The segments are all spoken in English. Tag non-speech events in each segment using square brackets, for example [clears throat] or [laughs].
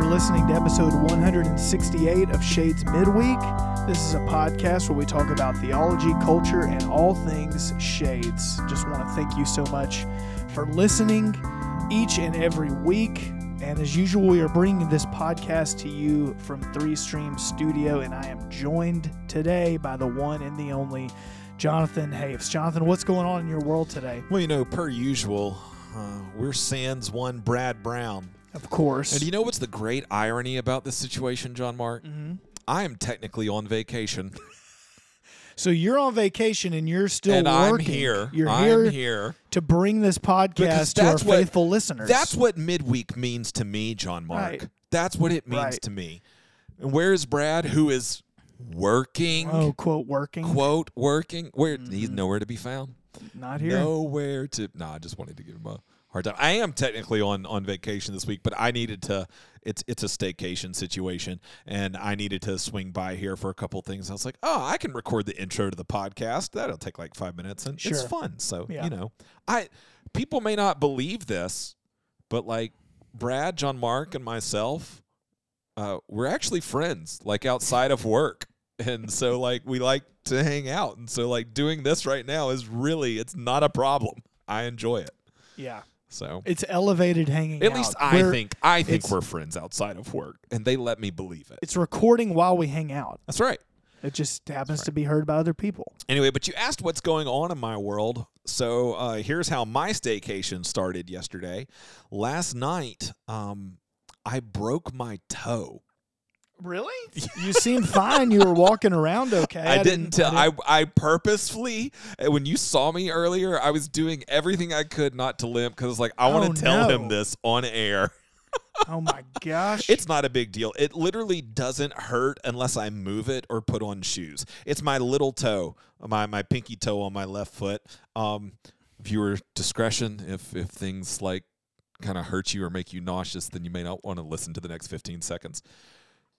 You are listening to episode 168 of Shades Midweek. This is a podcast where we talk about theology, culture, and all things Shades. Just want to thank you so much for listening each and every week. And as usual, we are bringing this podcast to you from Three Stream Studio, and I am joined today by the one and the only Jonathan Haves. Jonathan, what's going on in your world today? Well, you know, per usual, uh, we're Sans one Brad Brown. Of course. And you know what's the great irony about this situation, John Mark? Mhm. I am technically on vacation, [laughs] So you're on vacation and you're still and I'm here. You're I'm here, here. to bring this podcast Because to our what- faithful listeners. That's what midweek means to me, John Mark. Right. That's what it means Right. to me. And where is Brad, who is working? oh, quote working. Quote working. Where he's nowhere to be found. Not here. Nowhere to. No, I just wanted to give him a hard time. I am technically on on vacation this week, but I needed to. It's it's a staycation situation, and I needed to swing by here for a couple things. I was like, oh, I can record the intro to the podcast. That'll take like five minutes, and it's fun. So Yeah. you know, I people may not believe this, but like Brad, John, Mark, and myself, uh, we're actually friends, like outside of work. And so like we like to hang out. And so like doing this right now is really it's not a problem. I enjoy it. Yeah. So It's elevated hanging at out. least I We're- think I think we're friends outside of work. And they let me believe it. it's recording while we hang out. That's right. It just happens to be heard by other people. Anyway, but you asked what's going on in my world. So uh, here's how my staycation started yesterday. Last night, um, I broke my toe. Really? [laughs] you seemed fine. You were walking around okay. I, didn't tell. I I, I purposefully, uh, when you saw me earlier, I was doing everything I could not to limp because like I want Oh, to tell no. him this on air. oh my gosh. It's not a big deal. It literally doesn't hurt unless I move it or put on shoes. It's my little toe, my my pinky toe on my left foot. Um, viewer discretion. If if things like kind of hurt you or make you nauseous, then you may not want to listen to the next 15 seconds.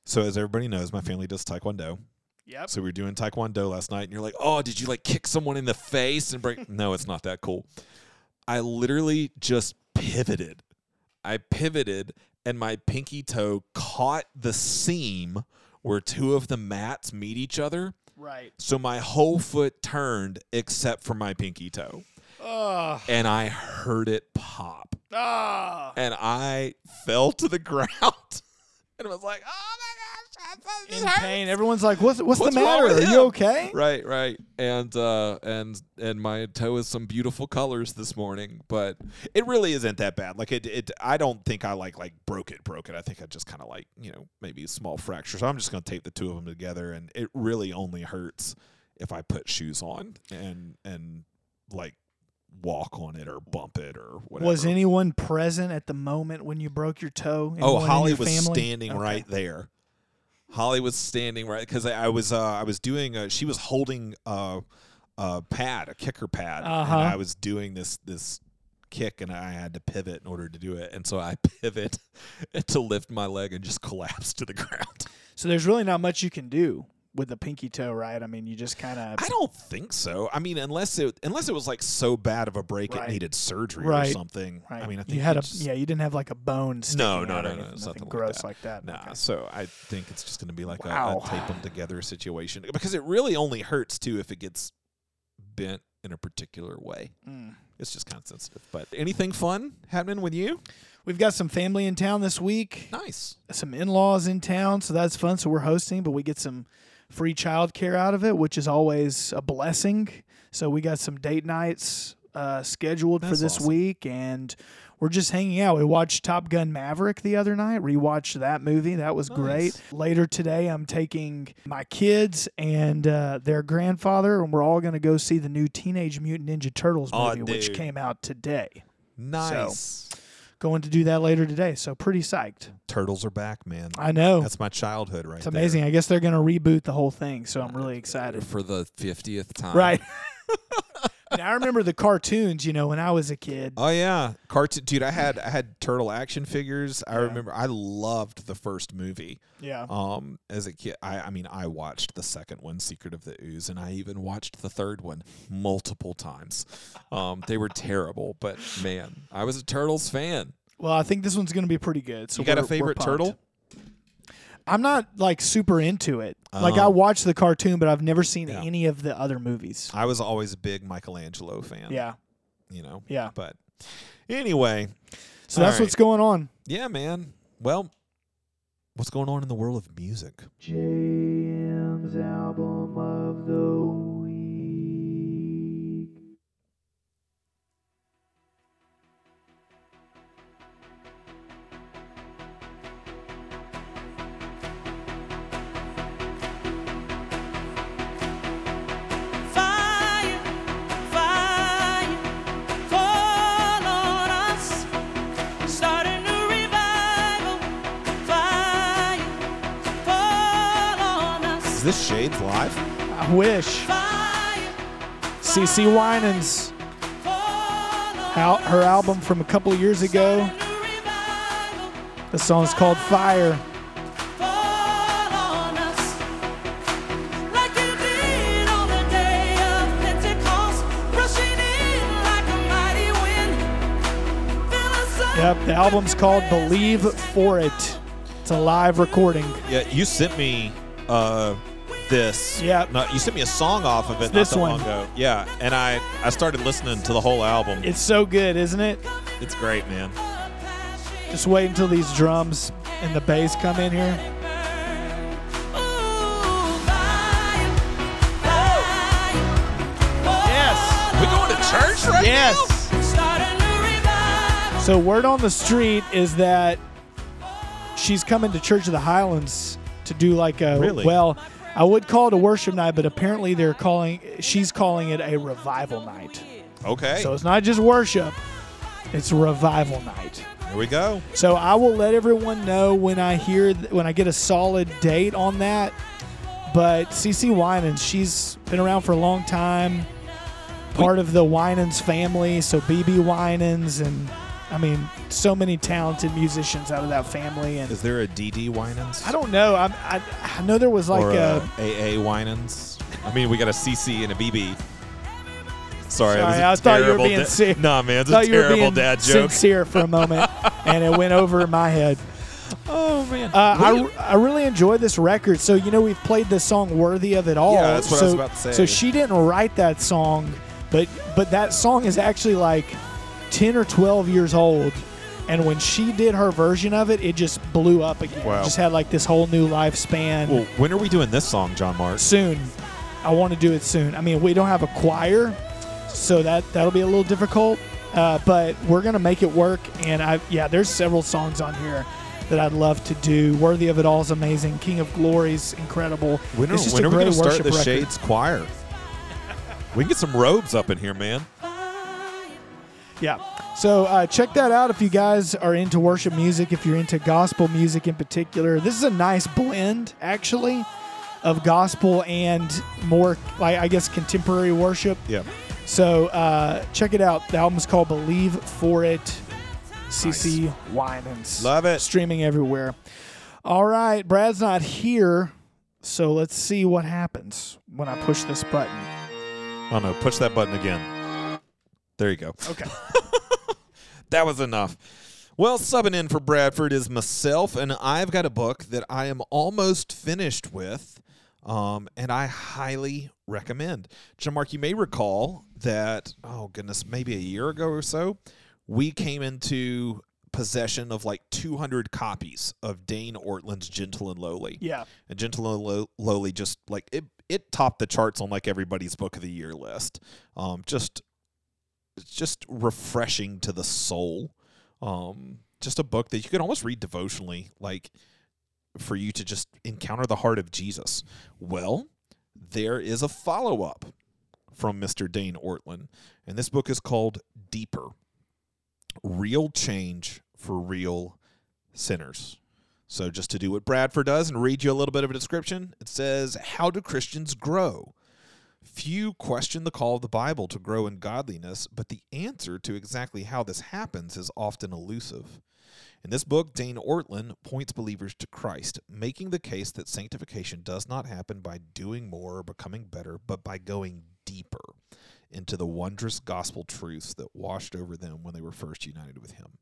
So as everybody knows, my family does taekwondo. Yep. So we were doing taekwondo last night, and you're like, "Oh, did you like kick someone in the face and break?" [laughs] no, it's not that cool. I literally just pivoted. I pivoted, and my pinky toe caught the seam where two of the mats meet each other. Right. So my whole foot turned except for my pinky toe, and I heard it pop, Ah. and I fell to the [laughs] ground, and I was like, "Oh my gosh, this In hurts." pain. Everyone's like, "What's what's, What's the matter? Are you okay?" Right, right. And uh and and my toe is some beautiful colors this morning, but it really isn't that bad. Like it it I don't think I like like broke it, broke it. I think I just kind of like, you know, maybe a small fracture. So I'm just going to tape the two of them together and it really only hurts if I put shoes on and and like walk on it or bump it or whatever. Was anyone present at the moment when you broke your toe? Oh, Anyone in Holly was family? standing Okay. right there. Holly was standing right because I, I was uh, I was doing a, she was holding a, a pad a kicker pad Uh-huh. and I was doing this this kick and I had to pivot in order to do it and so I [laughs] pivot [laughs] to lift my leg and just collapse to the [laughs] ground. So there's really not much you can do with the pinky toe, right? I mean, you just kind of I don't think so. I mean, unless it unless it was like so bad of a break Right. it needed surgery Right. or something. right. I mean, I think you had a just, yeah, you didn't have like a bone. Sticking No, no, no, no, it's nothing nothing like gross that. like that. Nah, Okay. so I think it's just going to be like a, a tape them together situation because it really only hurts too if it gets bent in a particular way. Mm. It's just kind of sensitive. But anything fun happening with you? We've got some family in town this week. Nice. Some in-laws in town, so that's fun. So we're hosting, but we get some free childcare out of it, which is always a blessing. So we got some date nights uh, scheduled for this awesome. week, and we're just hanging out. We watched Top Gun Maverick the other night. Rewatched that movie. That was great. Later today, I'm taking my kids and uh, their grandfather, and we're all going to go see the new Teenage Mutant Ninja Turtles movie, which came out today. Nice. Going to do that later today, so pretty psyched. Turtles are back, man. I know. That's my childhood right It's amazing. I guess they're going to reboot the whole thing, so I'm really uh, excited. For the 50th time. Right. [laughs] I remember the cartoons, you know, when I was a kid. Oh yeah, cartoon dude. I had I had turtle action figures. I Yeah. remember I loved the first movie. Yeah. Um, as a kid, I, I mean, I watched the second one, Secret of the Ooze, and I even watched the third one multiple times. Um, they were terrible, but man, I was a Turtles fan. Well, I think this one's going to be pretty good. So you got a favorite turtle? I'm not like super into it. Like I Oh. watched the cartoon, but I've never seen Yeah. any of the other movies. I was always a big Michelangelo fan. Yeah, You know. yeah. But anyway, So that's All what's going on. yeah, man. Well, what's going on in the world of music? JM's album live? I wish. CeCe Winans, out her album from a couple of years ago. The song's called Fire. Yep, the album's called Believe For It. It's a live recording. Yeah, you sent me uh this. Yeah. You sent me a song off of it not this that long ago. Yeah, and I I started listening to the whole album. It's so good, isn't it? It's great, man. Just wait until these drums and the bass come in here. Yes. We going to church right now. Yes. So word on the street is that she's coming to Church of the Highlands to do like a Really? well, I would call it a worship night, but apparently they're calling she's calling it a revival night. Okay. So it's not just worship, it's revival night. Here we go. So I will let everyone know when I hear when I get a solid date on that. But CeCe Winans, she's been around for a long time, part of the Winans family. So BeBe Winans, and I mean, so many talented musicians out of that family. And Is there a DD Winans? I don't know. I I, I know there was like or a. a AA Winans. I mean, we got a CC and a BB. Sorry, Sorry, I thought you were being da- sick. Nah, man, it's a thought you were terrible dad joke. sincere for a moment, [laughs] and it went over my head. Oh man. Uh, What do you- I, I really enjoy this record. So you know we've played this song "Worthy of It All." Yeah, that's what I was about to say. So she didn't write that song, but but that song is actually like ten or twelve years old. And when she did her version of it, it just blew up again. Wow. It just had like this whole new lifespan. well, when are we doing this song, John Mark? soon, I want to do it soon. I mean, we don't have a choir, so that that'll be a little difficult. Uh, but we're gonna make it work. And I yeah, there's several songs on here that I'd love to do. Worthy of It All is amazing. King of Glory's incredible. When are, it's just when a are we going to start the record. Shades Choir? we can get some robes up in here, man. Yeah. So uh, check that out if you guys are into worship music, if you're into gospel music in particular. This is a nice blend, actually, of gospel and more, like I guess, contemporary worship. Yeah. So uh, check it out. The album's called Believe For It. CeCe Winans. Love it. Streaming everywhere. All right. Brad's not here. So let's see what happens when I push this button. Oh no, push that button again. There you go. Okay. [laughs] That was enough. Well, subbing in for Bradford is myself, and I've got a book that I am almost finished with, um, and I highly recommend. John Mark, you may recall that, oh goodness, maybe a year ago or so, we came into possession of like 200 copies of Dane Ortlund's Gentle and Lowly. Yeah. And Gentle and Low- Lowly just like it, it topped the charts on like everybody's book of the year list. Um, just it's just refreshing to the soul. Um, just a book that you could almost read devotionally, like for you to just encounter the heart of Jesus. Well, there is a follow up from Mr. Dane Ortlund, and this book is called Deeper Real Change for Real Sinners. So, just to do what Bradford does and read you a little bit of a description, it says, How do Christians grow? Few question the call of the Bible to grow in godliness, but the answer to exactly how this happens is often elusive. In this book, Dane Ortlund points believers to Christ, making the case that sanctification does not happen by doing more or becoming better, but by going deeper into the wondrous gospel truths that washed over them when they were first united with Him.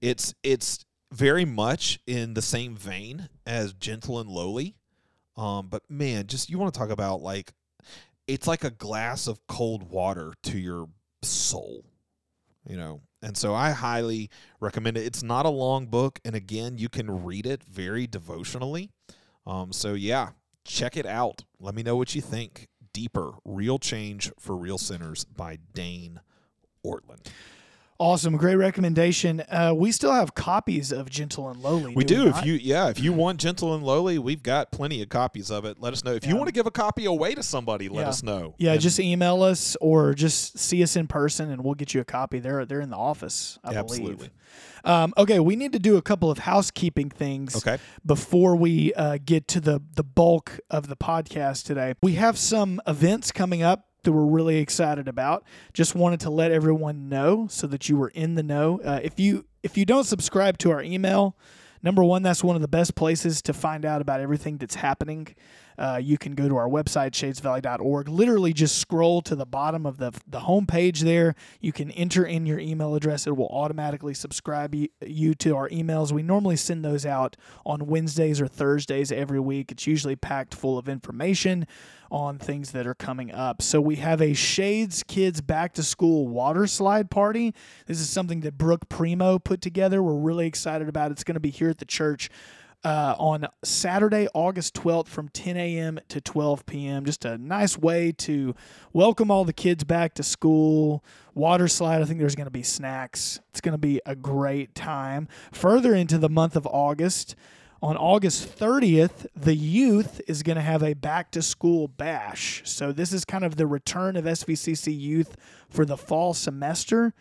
It's it's very much in the same vein as Gentle and Lowly. Um, but man, just you want to talk about like it's like a glass of cold water to your soul, you know. And so I highly recommend it. It's not a long book, and again, you can read it very devotionally. Um, so yeah, check it out. Let me know what you think. Deeper, Real Change for Real Sinners by Dane Ortlund. Awesome, great recommendation. Uh, we still have copies of Gentle and Lowly. We do. If not? you yeah, if you want Gentle and Lowly, we've got plenty of copies of it. Let us know. If you want to give a copy away to somebody, let Yeah. us know. Yeah, And- just email us or just see us in person, and we'll get you a copy. They're they're in the office, I Absolutely. believe. Um, okay, we need to do a couple of housekeeping things Okay. before we uh, get to the the bulk of the podcast today. We have some events coming up that we're really excited about. Just wanted to let everyone know so that you were in the know. Uh, if you if you don't subscribe to our email, number one, that's one of the best places to find out about everything that's happening. Uh, you can go to our website, shadesvalley.org. Literally, just scroll to the bottom of the, the homepage there. You can enter in your email address. It will automatically subscribe you, you to our emails. We normally send those out on Wednesdays or Thursdays every week. It's usually packed full of information on things that are coming up. So we have a Shades Kids Back to School water slide party. This is something that Brooke Primo put together. We're really excited about. it. It's going to be here at the church uh, on Saturday, August 12th from 10 a.m. to 12 p.m. Just a nice way to welcome all the kids back to school. Water slide, I think there's going to be snacks. It's going to be a great time. Further into the month of August, on August 30th, the youth is going to have a back to school bash. So this is kind of the return of SVCC youth for the fall semester.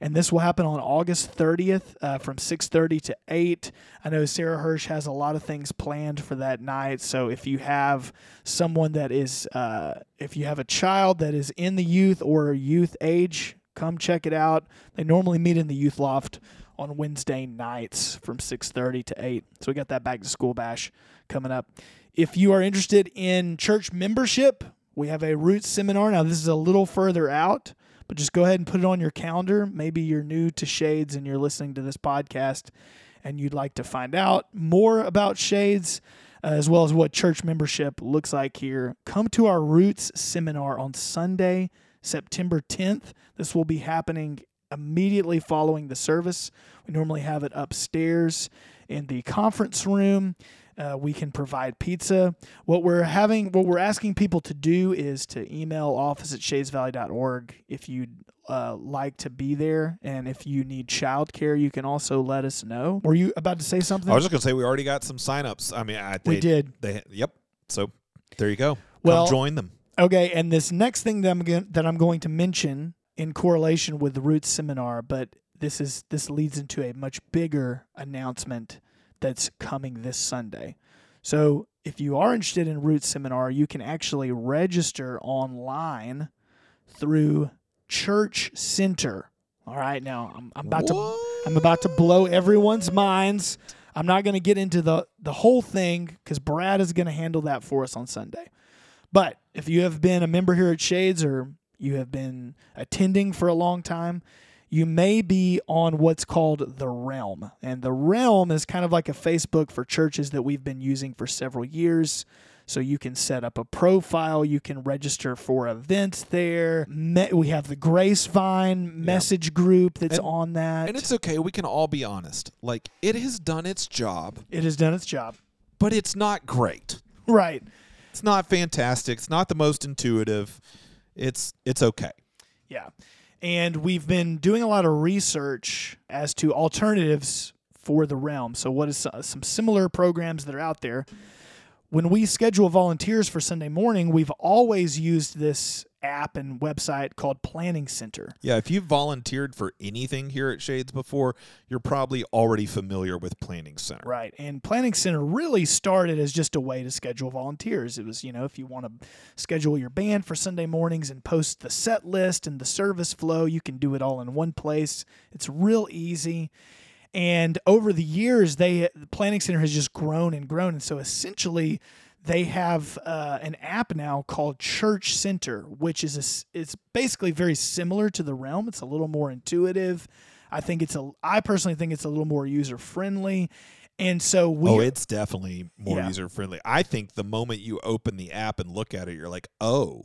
And this will happen on August 30th uh, from 6:30 to 8. I know Sarah Hirsch has a lot of things planned for that night. So if you have someone that is, uh, if you have a child that is in the youth or youth age, come check it out. They normally meet in the youth loft on Wednesday nights from 6:30 to 8. So we got that back to school bash coming up. If you are interested in church membership, we have a roots seminar. Now this is a little further out, but just go ahead and put it on your calendar. Maybe you're new to Shades and you're listening to this podcast and you'd like to find out more about Shades uh, as well as what church membership looks like here. Come to our roots seminar on Sunday, September 10th. This will be happening immediately following the service. We normally have it upstairs in the conference room. Uh, we can provide pizza. What we're having, what we're asking people to do is to email office at shadesvalley.org if you'd uh, like to be there, and if you need childcare, you can also let us know. Were you about to say something? I was just gonna say we already got some signups. I mean, I, they, we did. They yep. So there you go. Well- Come join them. Okay, and this next thing that I'm going that I'm going to mention in correlation with the Roots seminar, but this is this leads into a much bigger announcement that's coming this Sunday. So, if you are interested in Root seminar, you can actually register online through Church Center. All right, now I'm, I'm about to I'm about to blow everyone's minds. I'm not going to get into the the whole thing because Brad is going to handle that for us on Sunday. But if you have been a member here at Shades or you have been attending for a long time, you may be on what's called the Realm. And the Realm is kind of like a Facebook for churches that we've been using for several years. So you can set up a profile, you can register for events there. Me- we have the Grace Vine message group that's And- on that. And it's okay. We can all be honest. Like it has done its job, it has done its job. but it's not great. Right. It's not fantastic. It's not the most intuitive. It's it's okay. Yeah. And we've been doing a lot of research as to alternatives for the realm. So, what is so- some similar programs that are out there? When we schedule volunteers for Sunday morning, we've always used this app and website called Planning Center. Yeah, if you've volunteered for anything here at Shades before, you're probably already familiar with Planning Center. Right. And Planning Center really started as just a way to schedule volunteers. It was, you know, if you want to schedule your band for Sunday mornings and post the set list and the service flow, you can do it all in one place. It's real easy. And over the years, they Planning Center has just grown and grown. And so essentially, they have uh, an app now called Church Center, which is a it's basically very similar to the Realm. It's a little more intuitive. I think it's a I personally think it's a little more user friendly. And so we oh, it's definitely more Yeah. user friendly. I think the moment you open the app and look at it, you're like, oh,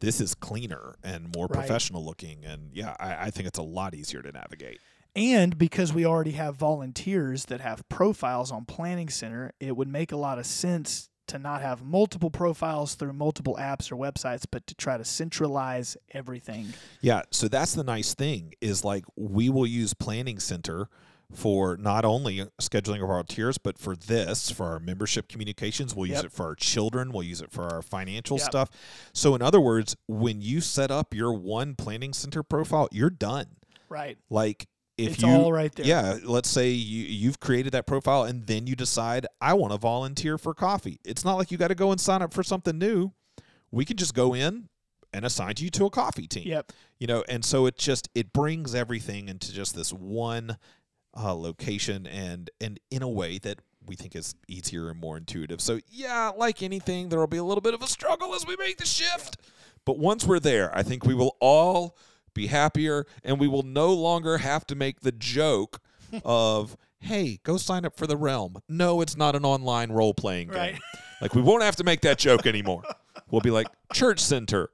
this is cleaner and more Right. professional looking. And yeah, I, I think it's a lot easier to navigate. And because we already have volunteers that have profiles on Planning Center, it would make a lot of sense to not have multiple profiles through multiple apps or websites, but to try to centralize everything. Yeah, so that's the nice thing is like we will use Planning Center for not only scheduling of our volunteers, but for this, for our membership communications. We'll use Yep. it for our children. We'll use it for our financial Yep. stuff. So, in other words, when you set up your one Planning Center profile, you're done. Right. Like if It's you, all right there. Yeah, let's say you you've created that profile and then you decide I want to volunteer for coffee. It's not like you got to go and sign up for something new. We can just go in and assign you to a coffee team Yep. you know and so it just it brings everything into just this one uh, location and and in a way that we think is easier and more intuitive so yeah like anything there will be a little bit of a struggle as we make the shift but once we're there i think we will all be happier and we will no longer have to make the joke [laughs] of hey go sign up for the realm no it's not an online role-playing game Right. like we won't have to make that joke anymore [laughs] we'll be like church center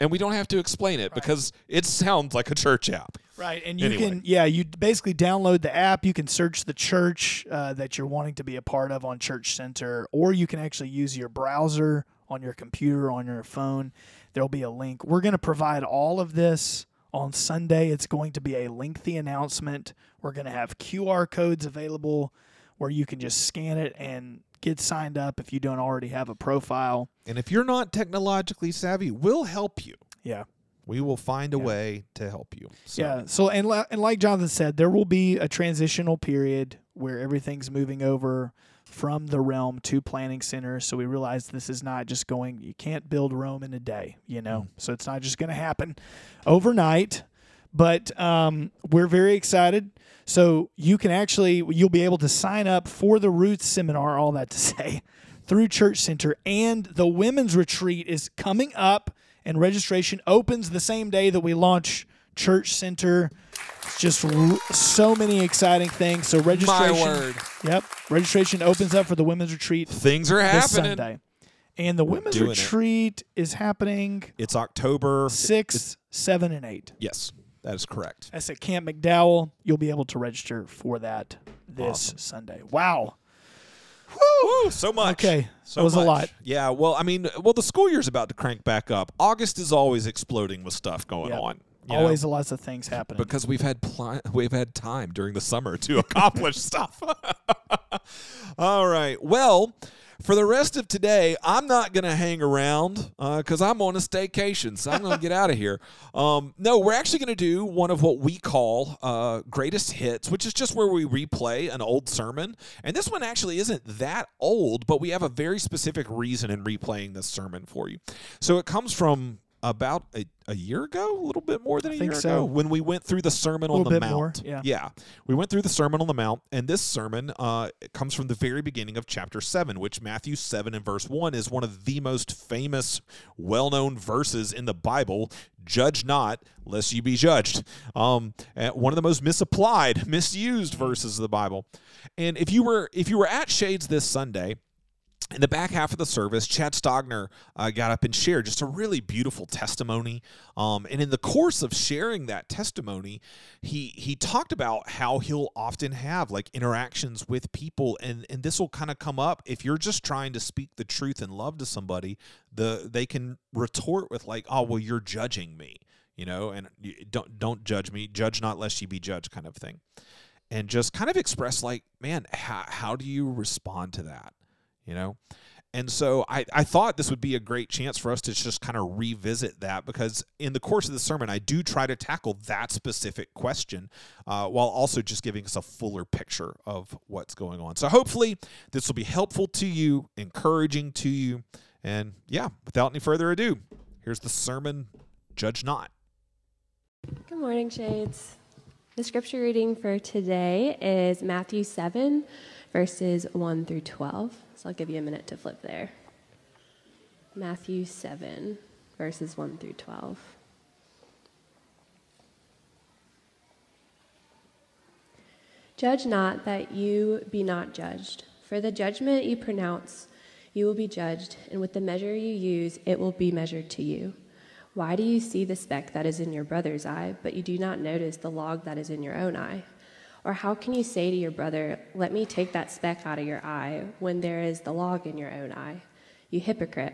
and we don't have to explain it because it sounds like a church app. Right, and you Anyway. can yeah, you basically download the app. You can search the church uh, that you're wanting to be a part of on Church Center, or you can actually use your browser on your computer on your phone. There'll be a link. We're going to provide all of this on Sunday. It's going to be a lengthy announcement. We're going to have QR codes available where you can just scan it and get signed up if you don't already have a profile. And if you're not technologically savvy, we'll help you. Yeah. We will find a Yeah. way to help you. So, Yeah. So and and like Jonathan said, there will be a transitional period where everything's moving over from the realm to planning center. So we realize this is not just going. You can't build Rome in a day. You know. So it's not just going to happen overnight. But um, we're very excited. So you can actually you'll be able to sign up for the Roots seminar. All that to [laughs] say. Through Church Center, and the women's retreat is coming up, and registration opens the same day that we launch Church Center. It's just r- so many exciting things. So My registration, word. yep, registration opens up for the women's retreat Things are happening this happening. Sunday, and the women's doing it. retreat is happening It's October six, seven, and eight. Yes, that is correct. That's at Camp McDowell. You'll be able to register for that this Sunday. Wow. Woo, so much. Okay, So that was a much. lot. Yeah, well, I mean, well, the school year's about to crank back up. August is always exploding with stuff going Yep. on. You know? Always lots of things happening. because we've had pli- [laughs] we've had time during the summer to [laughs] accomplish stuff. [laughs] All right. Well, for the rest of today, I'm not going to hang around because I'm on a staycation, so I'm going to get out of here. Um, no, we're actually going to do one of what we call uh, greatest hits, which is just where we replay an old sermon. And this one actually isn't that old, but we have a very specific reason in replaying this sermon for you. So it comes from about a, a year ago, a little bit more than a think year so. ago, when we went through the Sermon on the Mount. more, yeah. Yeah, we went through the Sermon on the Mount, and this sermon uh, comes from the very beginning of chapter 7, which Matthew 7 and verse 1 is one of the most famous, well known verses in the Bible. Judge not, lest you be judged. Um, and one of the most misapplied, [laughs] misused verses of the Bible. And if you were if you were at Shades this Sunday, in the back half of the service, Chad Stogner uh, got up and shared just a really beautiful testimony. Um, and in the course of sharing that testimony, he he talked about how he'll often have like interactions with people, and and this will kind of come up if you're just trying to speak the truth and love to somebody. The they can retort with like, "Oh, well, you're judging me," you know, and don't don't judge me, judge not lest you be judged, kind of thing, and just kind of express like, man, how how do you respond to that? You know? And so I, I thought this would be a great chance for us to just kind of revisit that because in the course of the sermon i do try to tackle that specific question uh, while also just giving us a fuller picture of what's going on. So hopefully this will be helpful to you encouraging to you and yeah without any further ado here's the sermon judge not. Good morning, Shades. The scripture reading for today is Matthew 7, verses 1 through 12. So I'll give you a minute to flip there. Matthew 7, verses 1 through 12. Judge not that you be not judged. For the judgment you pronounce, you will be judged, and with the measure you use, it will be measured to you. Why do you see the speck that is in your brother's eye, but you do not notice the log that is in your own eye? Or how can you say to your brother, Let me take that speck out of your eye, when there is the log in your own eye? You hypocrite.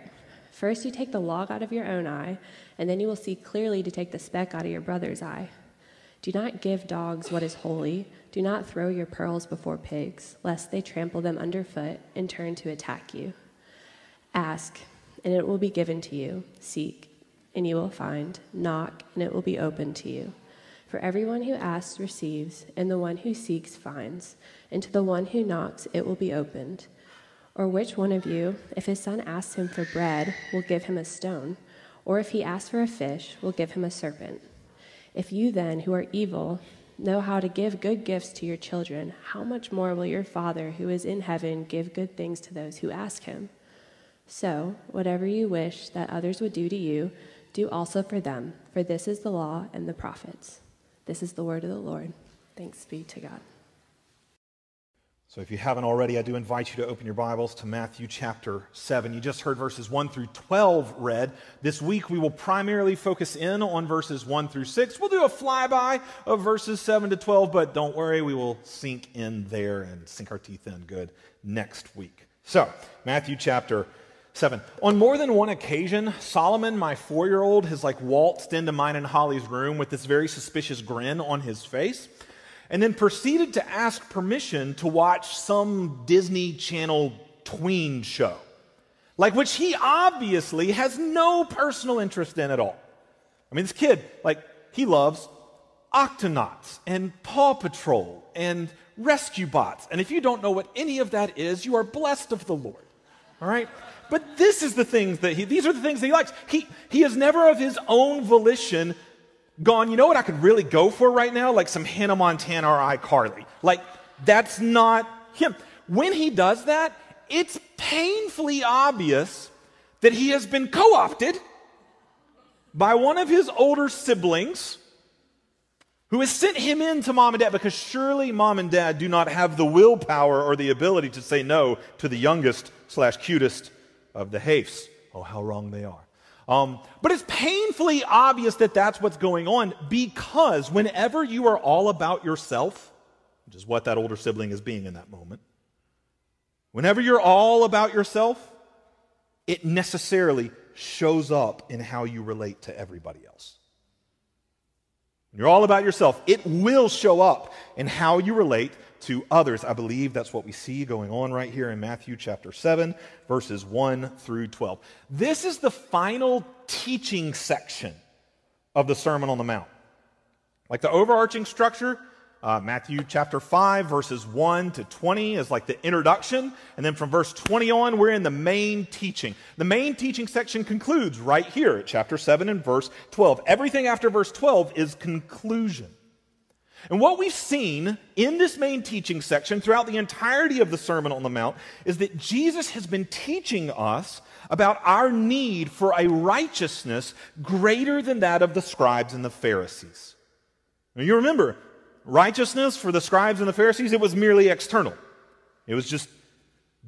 First you take the log out of your own eye, and then you will see clearly to take the speck out of your brother's eye. Do not give dogs what is holy. Do not throw your pearls before pigs, lest they trample them underfoot and turn to attack you. Ask, and it will be given to you. Seek, and you will find. Knock, and it will be opened to you. For everyone who asks receives, and the one who seeks finds, and to the one who knocks it will be opened. Or which one of you, if his son asks him for bread, will give him a stone? Or if he asks for a fish, will give him a serpent? If you then, who are evil, know how to give good gifts to your children, how much more will your Father who is in heaven give good things to those who ask him? So, whatever you wish that others would do to you, do also for them, for this is the law and the prophets. This is the word of the Lord. Thanks be to God. So, if you haven't already, I do invite you to open your Bibles to Matthew chapter 7. You just heard verses 1 through 12 read. This week, we will primarily focus in on verses 1 through 6. We'll do a flyby of verses 7 to 12, but don't worry, we will sink in there and sink our teeth in good next week. So, Matthew chapter 7. On more than one occasion, Solomon, my four year old, has like waltzed into mine and Holly's room with this very suspicious grin on his face and then proceeded to ask permission to watch some Disney Channel tween show, like which he obviously has no personal interest in at all. I mean, this kid, like, he loves Octonauts and Paw Patrol and Rescue Bots. And if you don't know what any of that is, you are blessed of the Lord. All right? But this is the things that he, these are the things that he likes. He, he has never of his own volition gone, you know what I could really go for right now? Like some Hannah Montana or iCarly. Like, that's not him. When he does that, it's painfully obvious that he has been co opted by one of his older siblings who has sent him in to mom and dad because surely mom and dad do not have the willpower or the ability to say no to the youngest slash cutest of the Hafes. Oh, how wrong they are. Um, but it's painfully obvious that that's what's going on because whenever you are all about yourself, which is what that older sibling is being in that moment, whenever you're all about yourself, it necessarily shows up in how you relate to everybody else. When you're all about yourself, it will show up in how you relate to others. I believe that's what we see going on right here in Matthew chapter 7, verses 1 through 12. This is the final teaching section of the Sermon on the Mount. Like the overarching structure, uh, Matthew chapter 5, verses 1 to 20 is like the introduction. And then from verse 20 on, we're in the main teaching. The main teaching section concludes right here at chapter 7 and verse 12. Everything after verse 12 is conclusion. And what we've seen in this main teaching section throughout the entirety of the Sermon on the Mount is that Jesus has been teaching us about our need for a righteousness greater than that of the scribes and the Pharisees. Now, you remember, righteousness for the scribes and the Pharisees, it was merely external. It was just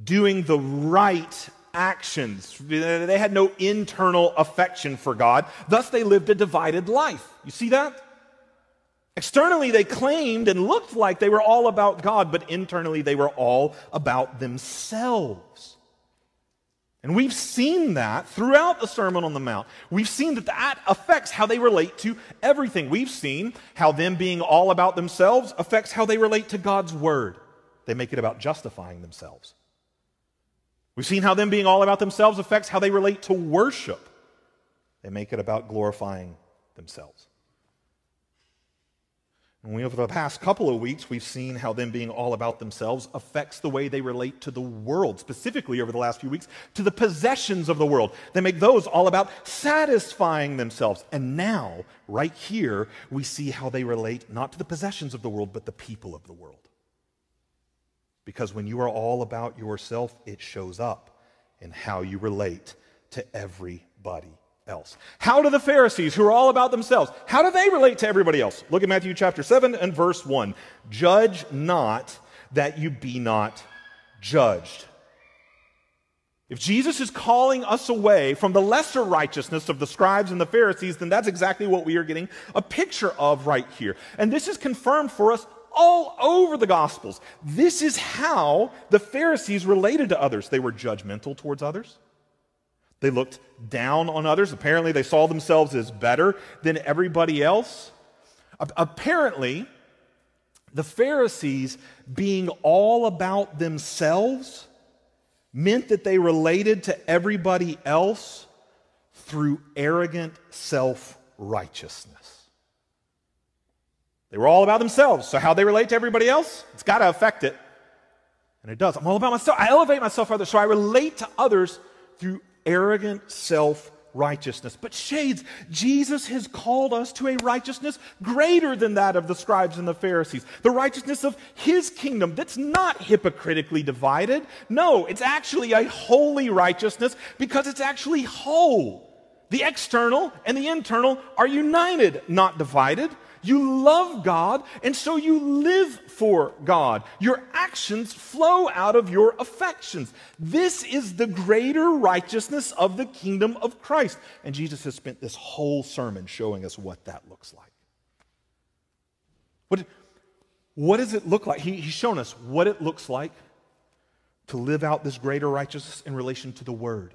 doing the right actions. They had no internal affection for God. Thus, they lived a divided life. You see that? Externally, they claimed and looked like they were all about God, but internally, they were all about themselves. And we've seen that throughout the Sermon on the Mount. We've seen that that affects how they relate to everything. We've seen how them being all about themselves affects how they relate to God's Word. They make it about justifying themselves. We've seen how them being all about themselves affects how they relate to worship. They make it about glorifying themselves. And we, over the past couple of weeks, we've seen how them being all about themselves affects the way they relate to the world, specifically over the last few weeks, to the possessions of the world. They make those all about satisfying themselves. And now, right here, we see how they relate not to the possessions of the world, but the people of the world. Because when you are all about yourself, it shows up in how you relate to everybody else. How do the Pharisees, who are all about themselves, how do they relate to everybody else? Look at Matthew chapter 7 and verse 1. Judge not that you be not judged. If Jesus is calling us away from the lesser righteousness of the scribes and the Pharisees, then that's exactly what we are getting a picture of right here. And this is confirmed for us all over the Gospels. This is how the Pharisees related to others. They were judgmental towards others. They looked down on others. Apparently, they saw themselves as better than everybody else. Apparently, the Pharisees, being all about themselves, meant that they related to everybody else through arrogant self righteousness. They were all about themselves. So, how they relate to everybody else, it's got to affect it. And it does. I'm all about myself. I elevate myself further, So, I relate to others through arrogant self righteousness. But, shades, Jesus has called us to a righteousness greater than that of the scribes and the Pharisees. The righteousness of his kingdom that's not hypocritically divided. No, it's actually a holy righteousness because it's actually whole. The external and the internal are united, not divided. You love God, and so you live for God. Your actions flow out of your affections. This is the greater righteousness of the kingdom of Christ. And Jesus has spent this whole sermon showing us what that looks like. What, what does it look like? He, he's shown us what it looks like to live out this greater righteousness in relation to the Word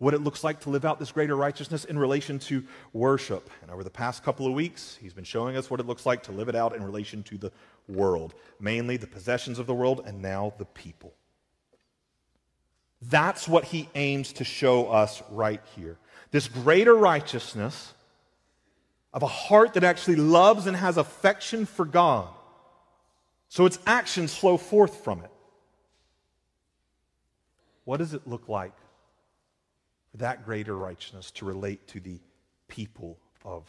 what it looks like to live out this greater righteousness in relation to worship. And over the past couple of weeks, he's been showing us what it looks like to live it out in relation to the world, mainly the possessions of the world and now the people. That's what he aims to show us right here. This greater righteousness of a heart that actually loves and has affection for God. So its actions flow forth from it. What does it look like for that greater righteousness to relate to the people of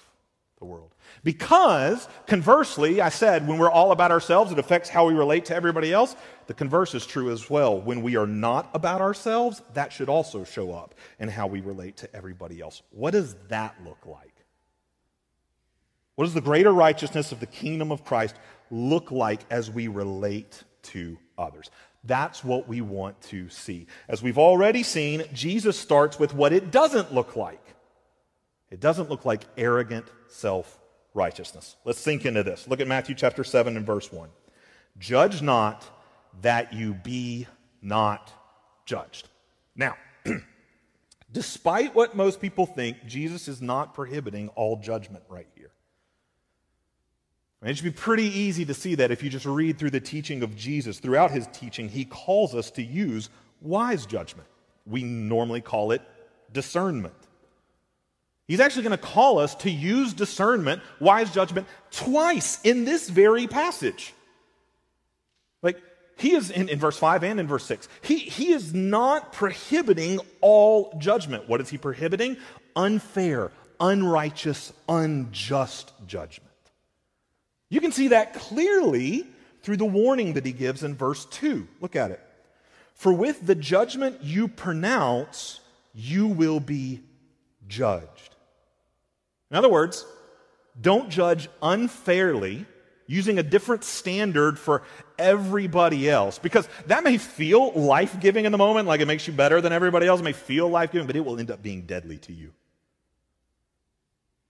the world. Because, conversely, I said, when we're all about ourselves, it affects how we relate to everybody else. The converse is true as well. When we are not about ourselves, that should also show up in how we relate to everybody else. What does that look like? What does the greater righteousness of the kingdom of Christ look like as we relate to others? That's what we want to see. As we've already seen, Jesus starts with what it doesn't look like. It doesn't look like arrogant self righteousness. Let's sink into this. Look at Matthew chapter 7 and verse 1. Judge not that you be not judged. Now, [clears throat] despite what most people think, Jesus is not prohibiting all judgment right here. It should be pretty easy to see that if you just read through the teaching of Jesus. Throughout his teaching, he calls us to use wise judgment. We normally call it discernment. He's actually going to call us to use discernment, wise judgment, twice in this very passage. Like, he is in, in verse 5 and in verse 6. He, he is not prohibiting all judgment. What is he prohibiting? Unfair, unrighteous, unjust judgment. You can see that clearly through the warning that he gives in verse 2. Look at it. For with the judgment you pronounce, you will be judged. In other words, don't judge unfairly using a different standard for everybody else because that may feel life giving in the moment, like it makes you better than everybody else. It may feel life giving, but it will end up being deadly to you.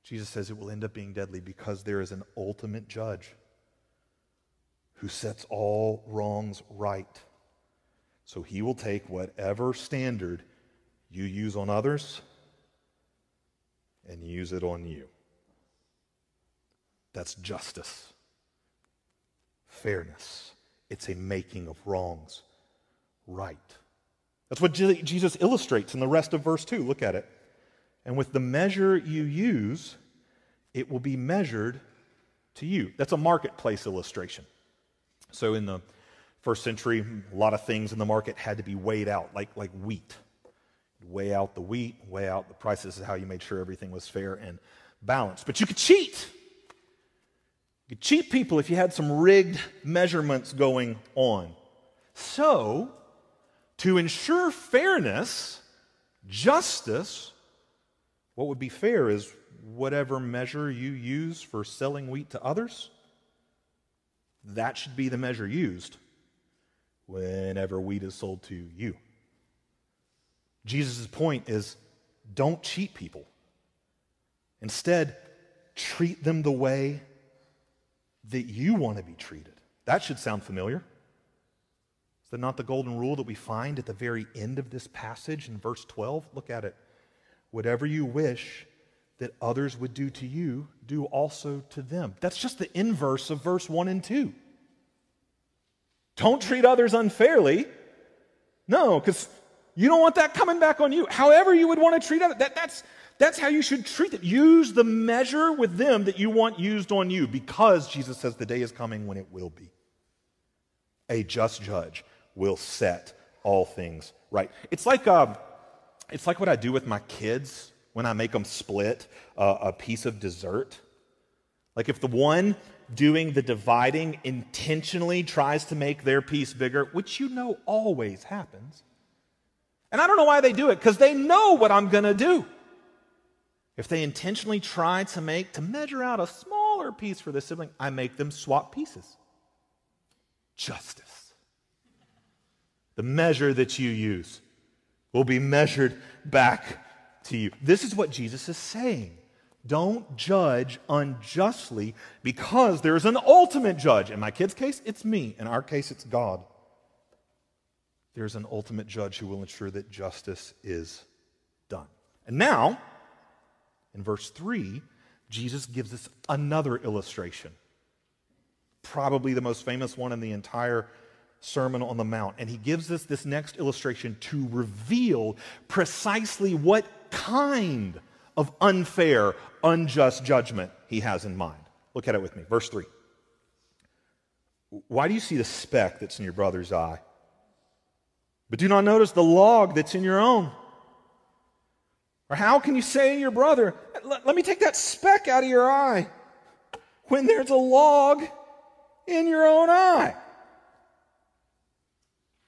Jesus says it will end up being deadly because there is an ultimate judge who sets all wrongs right. So he will take whatever standard you use on others and use it on you. That's justice, fairness. It's a making of wrongs right. That's what Jesus illustrates in the rest of verse 2. Look at it. And with the measure you use, it will be measured to you. That's a marketplace illustration. So in the first century, a lot of things in the market had to be weighed out, like, like wheat. Weigh out the wheat, weigh out the price. This is how you made sure everything was fair and balanced. But you could cheat. You could cheat people if you had some rigged measurements going on. So, to ensure fairness, justice, What would be fair is whatever measure you use for selling wheat to others, that should be the measure used whenever wheat is sold to you. Jesus' point is don't cheat people. Instead, treat them the way that you want to be treated. That should sound familiar. Is that not the golden rule that we find at the very end of this passage in verse 12? Look at it. Whatever you wish that others would do to you, do also to them. That's just the inverse of verse 1 and 2. Don't treat others unfairly. No, because you don't want that coming back on you. However, you would want to treat others, that, that's, that's how you should treat it. Use the measure with them that you want used on you because Jesus says the day is coming when it will be. A just judge will set all things right. It's like, um, it's like what I do with my kids when I make them split uh, a piece of dessert. Like if the one doing the dividing intentionally tries to make their piece bigger, which you know always happens. And I don't know why they do it, because they know what I'm going to do. If they intentionally try to make, to measure out a smaller piece for the sibling, I make them swap pieces. Justice. The measure that you use will be measured back to you. This is what Jesus is saying. Don't judge unjustly because there's an ultimate judge. In my kid's case, it's me. In our case, it's God. There's an ultimate judge who will ensure that justice is done. And now, in verse 3, Jesus gives us another illustration, probably the most famous one in the entire Sermon on the Mount. And he gives us this next illustration to reveal precisely what kind of unfair, unjust judgment he has in mind. Look at it with me. Verse 3. Why do you see the speck that's in your brother's eye? But do not notice the log that's in your own. Or how can you say to your brother, let, let me take that speck out of your eye, when there's a log in your own eye?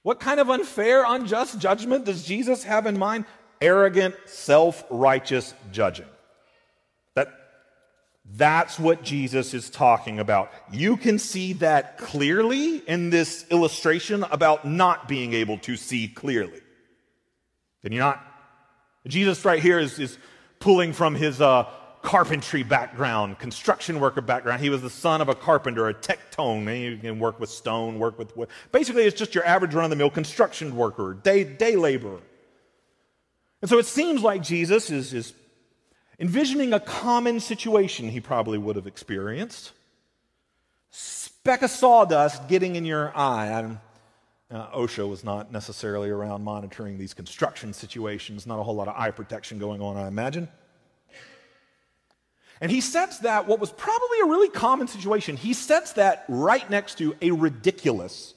What kind of unfair, unjust judgment does Jesus have in mind? Arrogant, self righteous judging. That, that's what Jesus is talking about. You can see that clearly in this illustration about not being able to see clearly. Can you not? Jesus, right here, is, is pulling from his uh, carpentry background, construction worker background. He was the son of a carpenter, a tekton. You can work with stone, work with wood. Basically, it's just your average run of the mill construction worker, day, day laborer. And so it seems like Jesus is, is envisioning a common situation he probably would have experienced. Speck of sawdust getting in your eye. I'm, uh, OSHA was not necessarily around monitoring these construction situations, not a whole lot of eye protection going on, I imagine. And he sets that, what was probably a really common situation, he sets that right next to a ridiculous,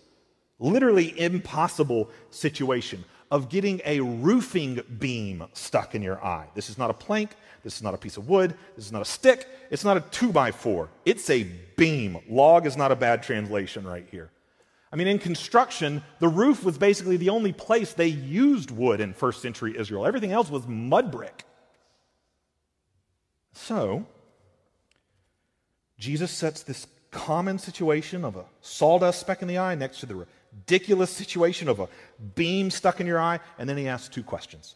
literally impossible situation of getting a roofing beam stuck in your eye. This is not a plank, this is not a piece of wood, this is not a stick, it's not a two by four. It's a beam. Log is not a bad translation right here. I mean, in construction, the roof was basically the only place they used wood in first century Israel. Everything else was mud brick. So, Jesus sets this common situation of a sawdust speck in the eye next to the ridiculous situation of a beam stuck in your eye, and then he asks two questions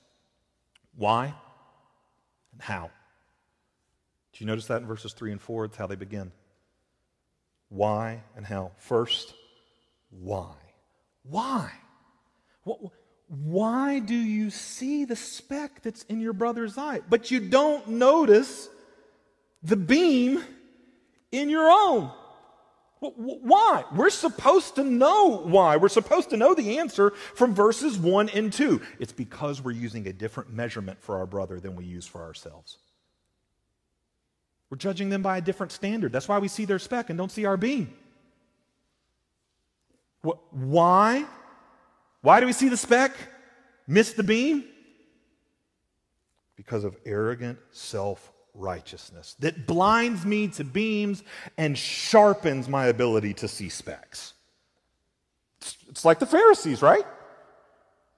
Why and how? Do you notice that in verses 3 and 4? It's how they begin. Why and how? First, why? Why? Why do you see the speck that's in your brother's eye, but you don't notice the beam in your own? Why? We're supposed to know why. We're supposed to know the answer from verses 1 and 2. It's because we're using a different measurement for our brother than we use for ourselves. We're judging them by a different standard. That's why we see their speck and don't see our beam. Why? Why do we see the speck? Miss the beam? Because of arrogant self righteousness that blinds me to beams and sharpens my ability to see specks. It's, like the Pharisees, right?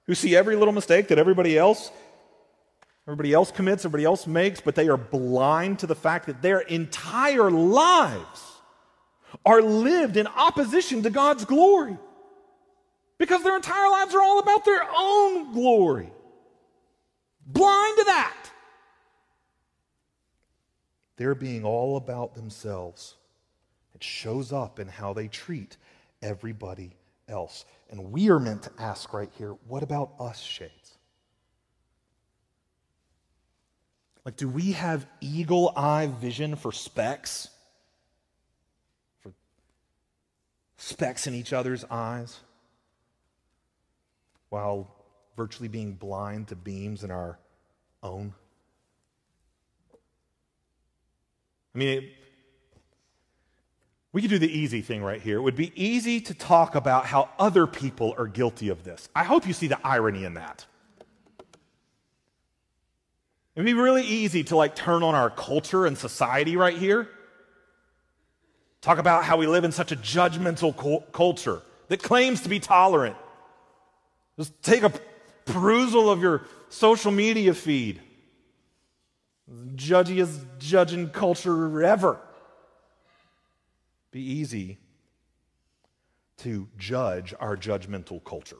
Who see every little mistake that everybody else Everybody else commits, everybody else makes, but they are blind to the fact that their entire lives are lived in opposition to God's glory. Because their entire lives are all about their own glory. Blind to that. They're being all about themselves. It shows up in how they treat everybody else. And we are meant to ask right here what about us, Shades? Like, do we have eagle eye vision for specks? For specks in each other's eyes? While virtually being blind to beams in our own? I mean, it, we could do the easy thing right here. It would be easy to talk about how other people are guilty of this. I hope you see the irony in that. It'd be really easy to like turn on our culture and society right here. Talk about how we live in such a judgmental cul- culture that claims to be tolerant. Just take a perusal of your social media feed. Judgiest judging culture ever. Be easy to judge our judgmental culture.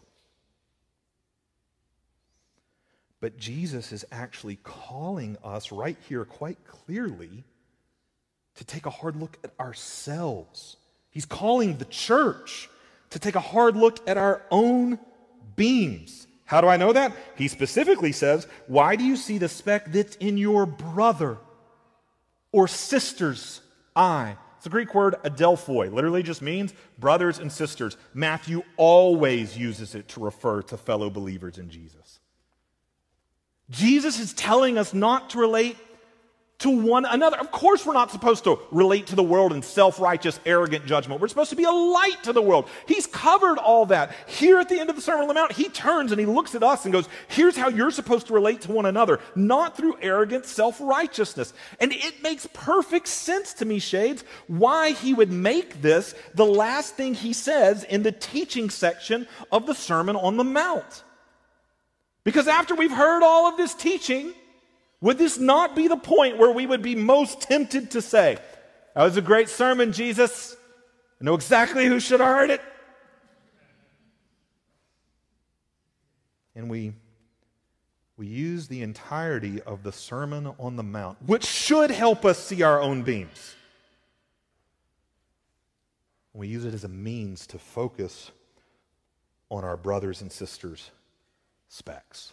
But Jesus is actually calling us right here quite clearly to take a hard look at ourselves. He's calling the church to take a hard look at our own beams. How do I know that? He specifically says, Why do you see the speck that's in your brother or sister's eye? It's a Greek word, adelphoi, literally just means brothers and sisters. Matthew always uses it to refer to fellow believers in Jesus. Jesus is telling us not to relate to one another. Of course, we're not supposed to relate to the world in self righteous, arrogant judgment. We're supposed to be a light to the world. He's covered all that. Here at the end of the Sermon on the Mount, he turns and he looks at us and goes, Here's how you're supposed to relate to one another, not through arrogant self righteousness. And it makes perfect sense to me, Shades, why he would make this the last thing he says in the teaching section of the Sermon on the Mount. Because after we've heard all of this teaching, would this not be the point where we would be most tempted to say, That was a great sermon, Jesus. I know exactly who should have heard it. And we, we use the entirety of the Sermon on the Mount, which should help us see our own beams. We use it as a means to focus on our brothers and sisters' specks.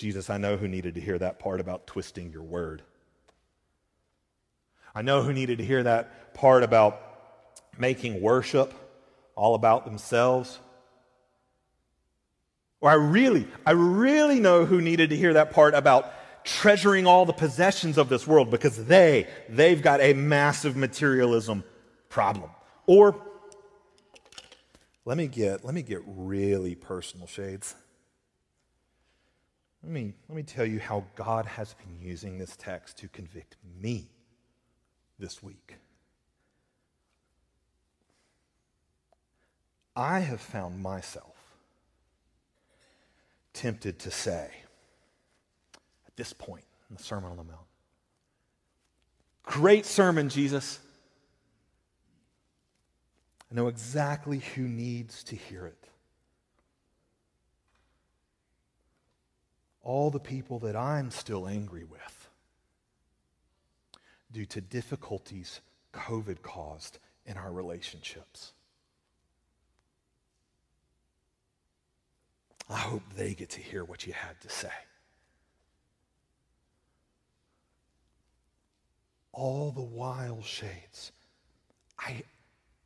Jesus, I know who needed to hear that part about twisting your word. I know who needed to hear that part about making worship all about themselves. Or I really, I really know who needed to hear that part about treasuring all the possessions of this world because they, they've got a massive materialism problem. Or let me get, let me get really personal shades. Let me, let me tell you how God has been using this text to convict me this week. I have found myself tempted to say at this point in the Sermon on the Mount, Great sermon, Jesus. I know exactly who needs to hear it. All the people that I'm still angry with due to difficulties COVID caused in our relationships. I hope they get to hear what you had to say. All the while, shades, I,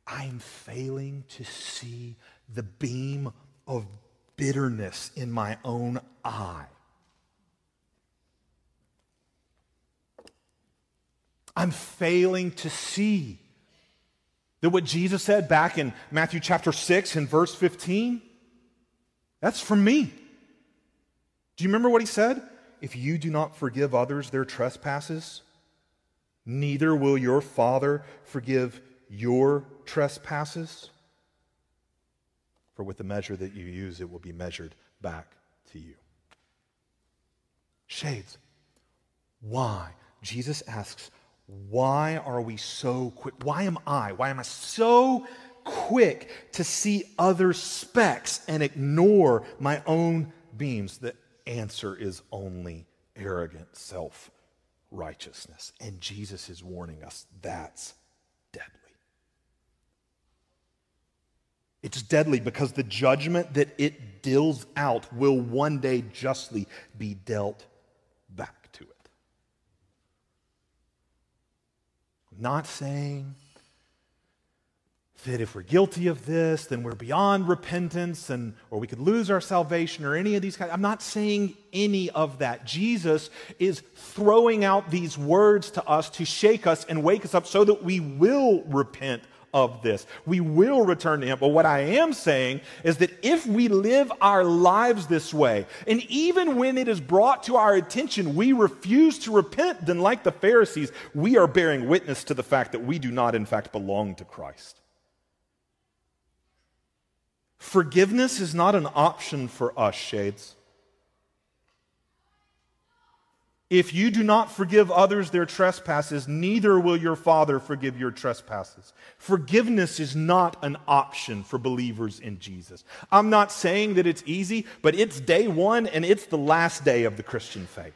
I'm failing to see the beam of bitterness in my own eye. I'm failing to see that what Jesus said back in Matthew chapter 6 and verse 15, that's for me. Do you remember what he said? If you do not forgive others their trespasses, neither will your Father forgive your trespasses. For with the measure that you use, it will be measured back to you. Shades. Why? Jesus asks, why are we so quick? Why am I? Why am I so quick to see other specks and ignore my own beams? The answer is only arrogant self righteousness. And Jesus is warning us that's deadly. It's deadly because the judgment that it deals out will one day justly be dealt back to it. Not saying that if we're guilty of this, then we're beyond repentance and or we could lose our salvation or any of these kinds. I'm not saying any of that. Jesus is throwing out these words to us to shake us and wake us up so that we will repent of this. We will return to him. But what I am saying is that if we live our lives this way, and even when it is brought to our attention, we refuse to repent, then like the Pharisees, we are bearing witness to the fact that we do not in fact belong to Christ. Forgiveness is not an option for us, shades. If you do not forgive others their trespasses, neither will your Father forgive your trespasses. Forgiveness is not an option for believers in Jesus. I'm not saying that it's easy, but it's day one and it's the last day of the Christian faith.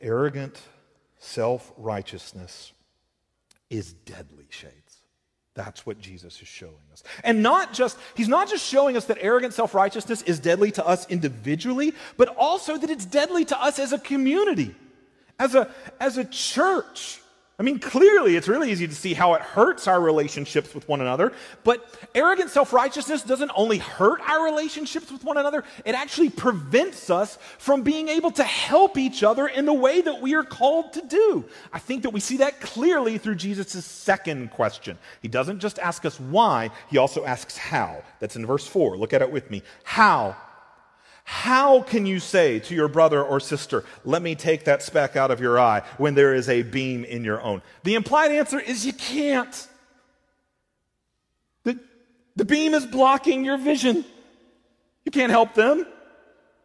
Arrogant self righteousness is deadly shades. That's what Jesus is showing us. And not just, he's not just showing us that arrogant self righteousness is deadly to us individually, but also that it's deadly to us as a community, as a, as a church. I mean, clearly, it's really easy to see how it hurts our relationships with one another. But arrogant self righteousness doesn't only hurt our relationships with one another, it actually prevents us from being able to help each other in the way that we are called to do. I think that we see that clearly through Jesus' second question. He doesn't just ask us why, he also asks how. That's in verse 4. Look at it with me. How how can you say to your brother or sister, let me take that speck out of your eye when there is a beam in your own? The implied answer is you can't. The, the beam is blocking your vision. You can't help them.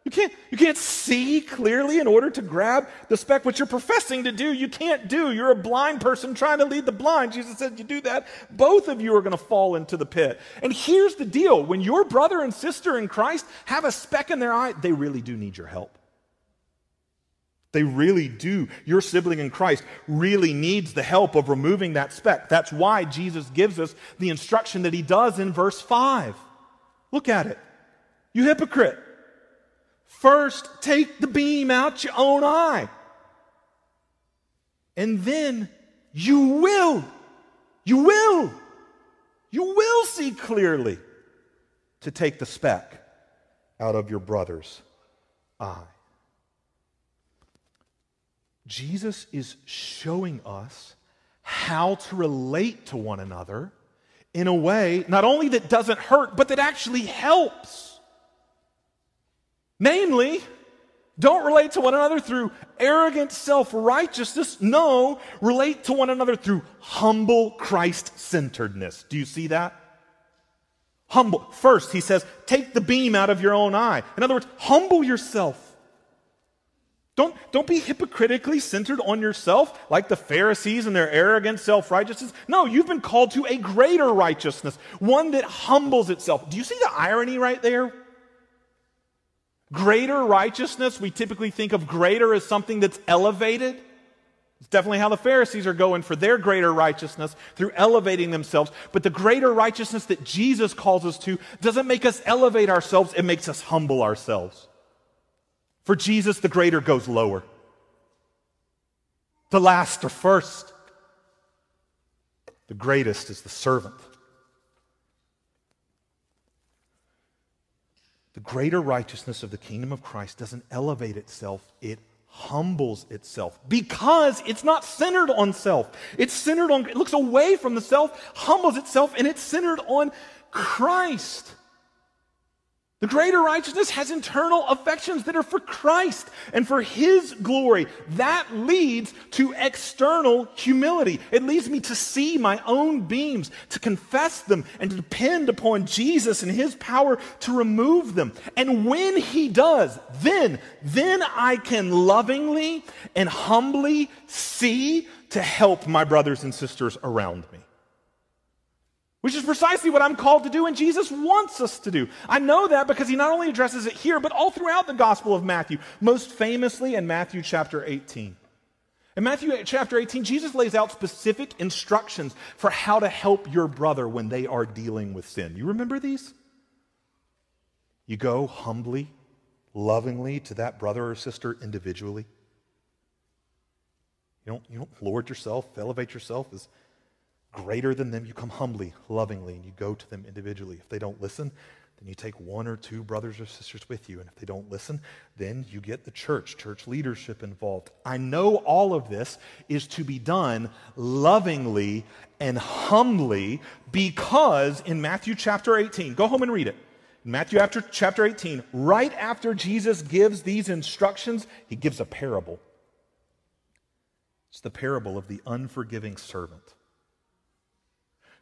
You can't, you can't see clearly in order to grab the speck. What you're professing to do, you can't do. You're a blind person trying to lead the blind. Jesus said, You do that, both of you are going to fall into the pit. And here's the deal when your brother and sister in Christ have a speck in their eye, they really do need your help. They really do. Your sibling in Christ really needs the help of removing that speck. That's why Jesus gives us the instruction that he does in verse 5. Look at it. You hypocrite. First, take the beam out your own eye. And then you will, you will, you will see clearly to take the speck out of your brother's eye. Jesus is showing us how to relate to one another in a way not only that doesn't hurt, but that actually helps. Namely, don't relate to one another through arrogant self righteousness. No, relate to one another through humble Christ centeredness. Do you see that? Humble. First, he says, take the beam out of your own eye. In other words, humble yourself. Don't, don't be hypocritically centered on yourself like the Pharisees and their arrogant self righteousness. No, you've been called to a greater righteousness, one that humbles itself. Do you see the irony right there? Greater righteousness, we typically think of greater as something that's elevated. It's definitely how the Pharisees are going for their greater righteousness through elevating themselves. But the greater righteousness that Jesus calls us to doesn't make us elevate ourselves, it makes us humble ourselves. For Jesus, the greater goes lower. The last or first. The greatest is the servant. The greater righteousness of the kingdom of Christ doesn't elevate itself, it humbles itself because it's not centered on self. It's centered on, it looks away from the self, humbles itself, and it's centered on Christ. The greater righteousness has internal affections that are for Christ and for His glory. That leads to external humility. It leads me to see my own beams, to confess them, and to depend upon Jesus and His power to remove them. And when He does, then, then I can lovingly and humbly see to help my brothers and sisters around me which is precisely what I'm called to do and Jesus wants us to do. I know that because he not only addresses it here, but all throughout the Gospel of Matthew, most famously in Matthew chapter 18. In Matthew chapter 18, Jesus lays out specific instructions for how to help your brother when they are dealing with sin. You remember these? You go humbly, lovingly to that brother or sister individually. You don't, you don't lord yourself, elevate yourself as greater than them, you come humbly, lovingly, and you go to them individually. If they don't listen, then you take one or two brothers or sisters with you. And if they don't listen, then you get the church, church leadership involved. I know all of this is to be done lovingly and humbly because in Matthew chapter 18, go home and read it. Matthew after, chapter 18, right after Jesus gives these instructions, he gives a parable. It's the parable of the unforgiving servant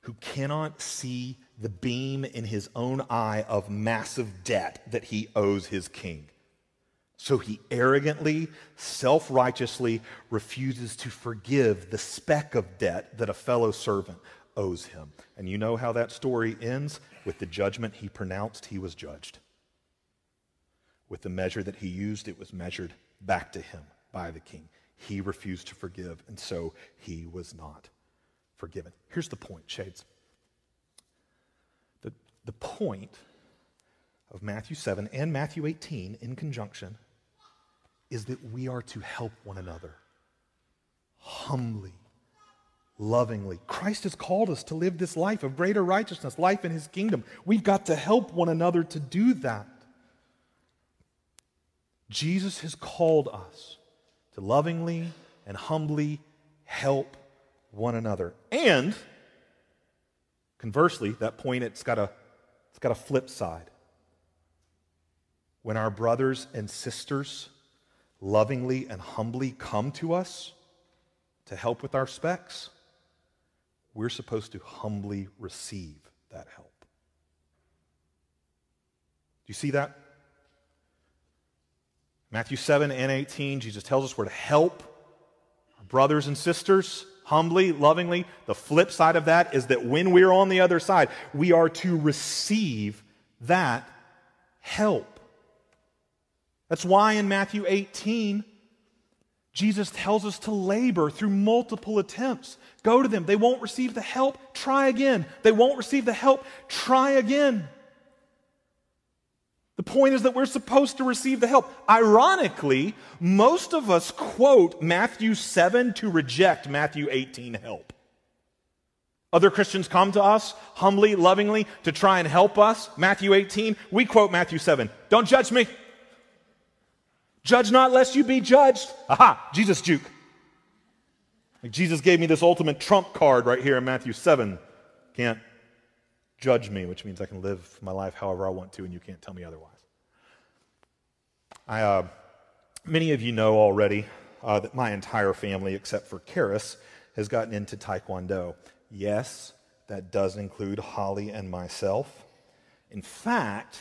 who cannot see the beam in his own eye of massive debt that he owes his king. So he arrogantly, self righteously refuses to forgive the speck of debt that a fellow servant owes him. And you know how that story ends? With the judgment he pronounced, he was judged. With the measure that he used, it was measured back to him by the king. He refused to forgive, and so he was not forgiven. Here's the point, Shades. The, the point of Matthew 7 and Matthew 18 in conjunction is that we are to help one another humbly, lovingly. Christ has called us to live this life of greater righteousness, life in his kingdom. We've got to help one another to do that. Jesus has called us to lovingly and humbly help one another. And conversely, that point it's got a it's got a flip side. When our brothers and sisters lovingly and humbly come to us to help with our specks, we're supposed to humbly receive that help. Do you see that? Matthew 7 and 18, Jesus tells us we're to help our brothers and sisters humbly, lovingly. The flip side of that is that when we're on the other side, we are to receive that help. That's why in Matthew 18, Jesus tells us to labor through multiple attempts. Go to them. They won't receive the help. Try again. They won't receive the help. Try again. The point is that we're supposed to receive the help. Ironically, most of us quote Matthew 7 to reject Matthew 18 help. Other Christians come to us humbly, lovingly to try and help us. Matthew 18, we quote Matthew 7. Don't judge me. Judge not lest you be judged. Aha, Jesus juke. Like Jesus gave me this ultimate trump card right here in Matthew 7. Can't judge me, which means I can live my life however I want to, and you can't tell me otherwise. I, uh, many of you know already uh, that my entire family, except for Karis, has gotten into Taekwondo. Yes, that does include Holly and myself. In fact,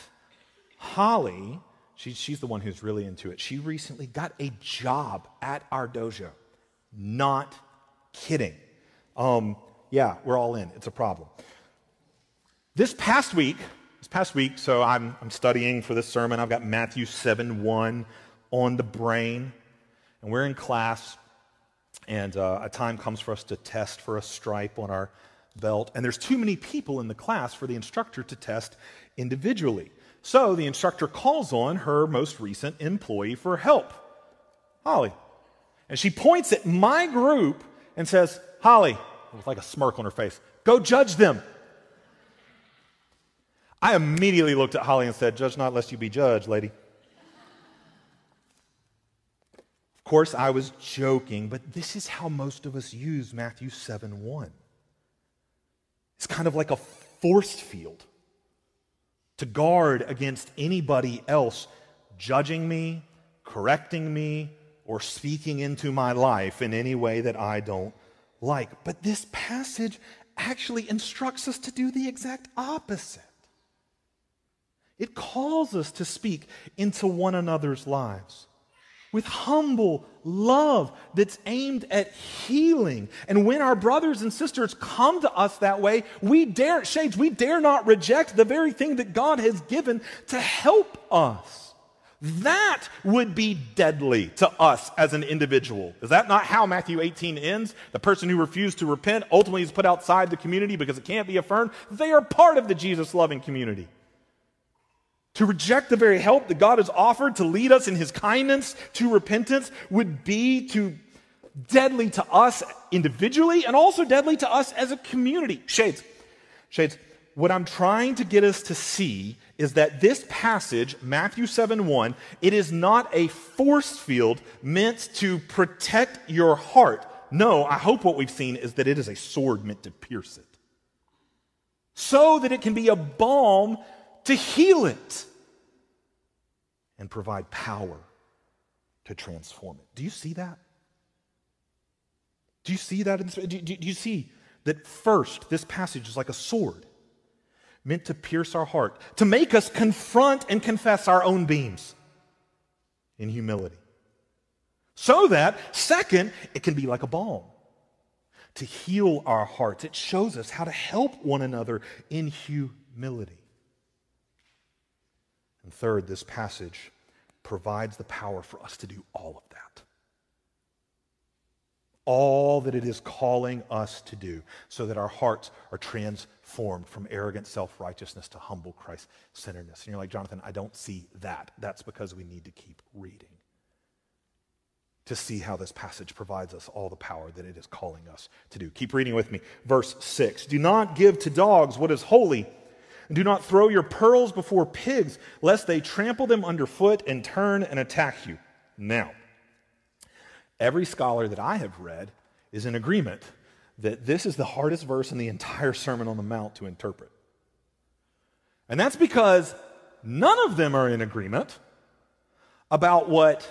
Holly, she, she's the one who's really into it. She recently got a job at our dojo. Not kidding. Um, yeah, we're all in. It's a problem. This past week, this past week, so I'm, I'm studying for this sermon. I've got Matthew 7 1 on the brain, and we're in class, and uh, a time comes for us to test for a stripe on our belt, and there's too many people in the class for the instructor to test individually. So the instructor calls on her most recent employee for help, Holly. And she points at my group and says, Holly, with like a smirk on her face, go judge them. I immediately looked at Holly and said, Judge not lest you be judged, lady. Of course, I was joking, but this is how most of us use Matthew 7 1. It's kind of like a force field to guard against anybody else judging me, correcting me, or speaking into my life in any way that I don't like. But this passage actually instructs us to do the exact opposite. It calls us to speak into one another's lives with humble love that's aimed at healing. And when our brothers and sisters come to us that way, we dare, shades, we dare not reject the very thing that God has given to help us. That would be deadly to us as an individual. Is that not how Matthew 18 ends? The person who refused to repent ultimately is put outside the community because it can't be affirmed. They are part of the Jesus loving community. To reject the very help that God has offered to lead us in his kindness to repentance would be to deadly to us individually and also deadly to us as a community. Shades. Shades. What I'm trying to get us to see is that this passage, Matthew 7 1, it is not a force field meant to protect your heart. No, I hope what we've seen is that it is a sword meant to pierce it. So that it can be a balm to heal it and provide power to transform it. Do you see that? Do you see that? In do, do, do you see that first, this passage is like a sword meant to pierce our heart, to make us confront and confess our own beams in humility. So that, second, it can be like a balm to heal our hearts. It shows us how to help one another in humility. And third, this passage provides the power for us to do all of that. All that it is calling us to do so that our hearts are transformed from arrogant self righteousness to humble Christ centeredness. And you're like, Jonathan, I don't see that. That's because we need to keep reading to see how this passage provides us all the power that it is calling us to do. Keep reading with me. Verse 6 Do not give to dogs what is holy do not throw your pearls before pigs, lest they trample them underfoot and turn and attack you. Now, every scholar that I have read is in agreement that this is the hardest verse in the entire Sermon on the Mount to interpret. And that's because none of them are in agreement about what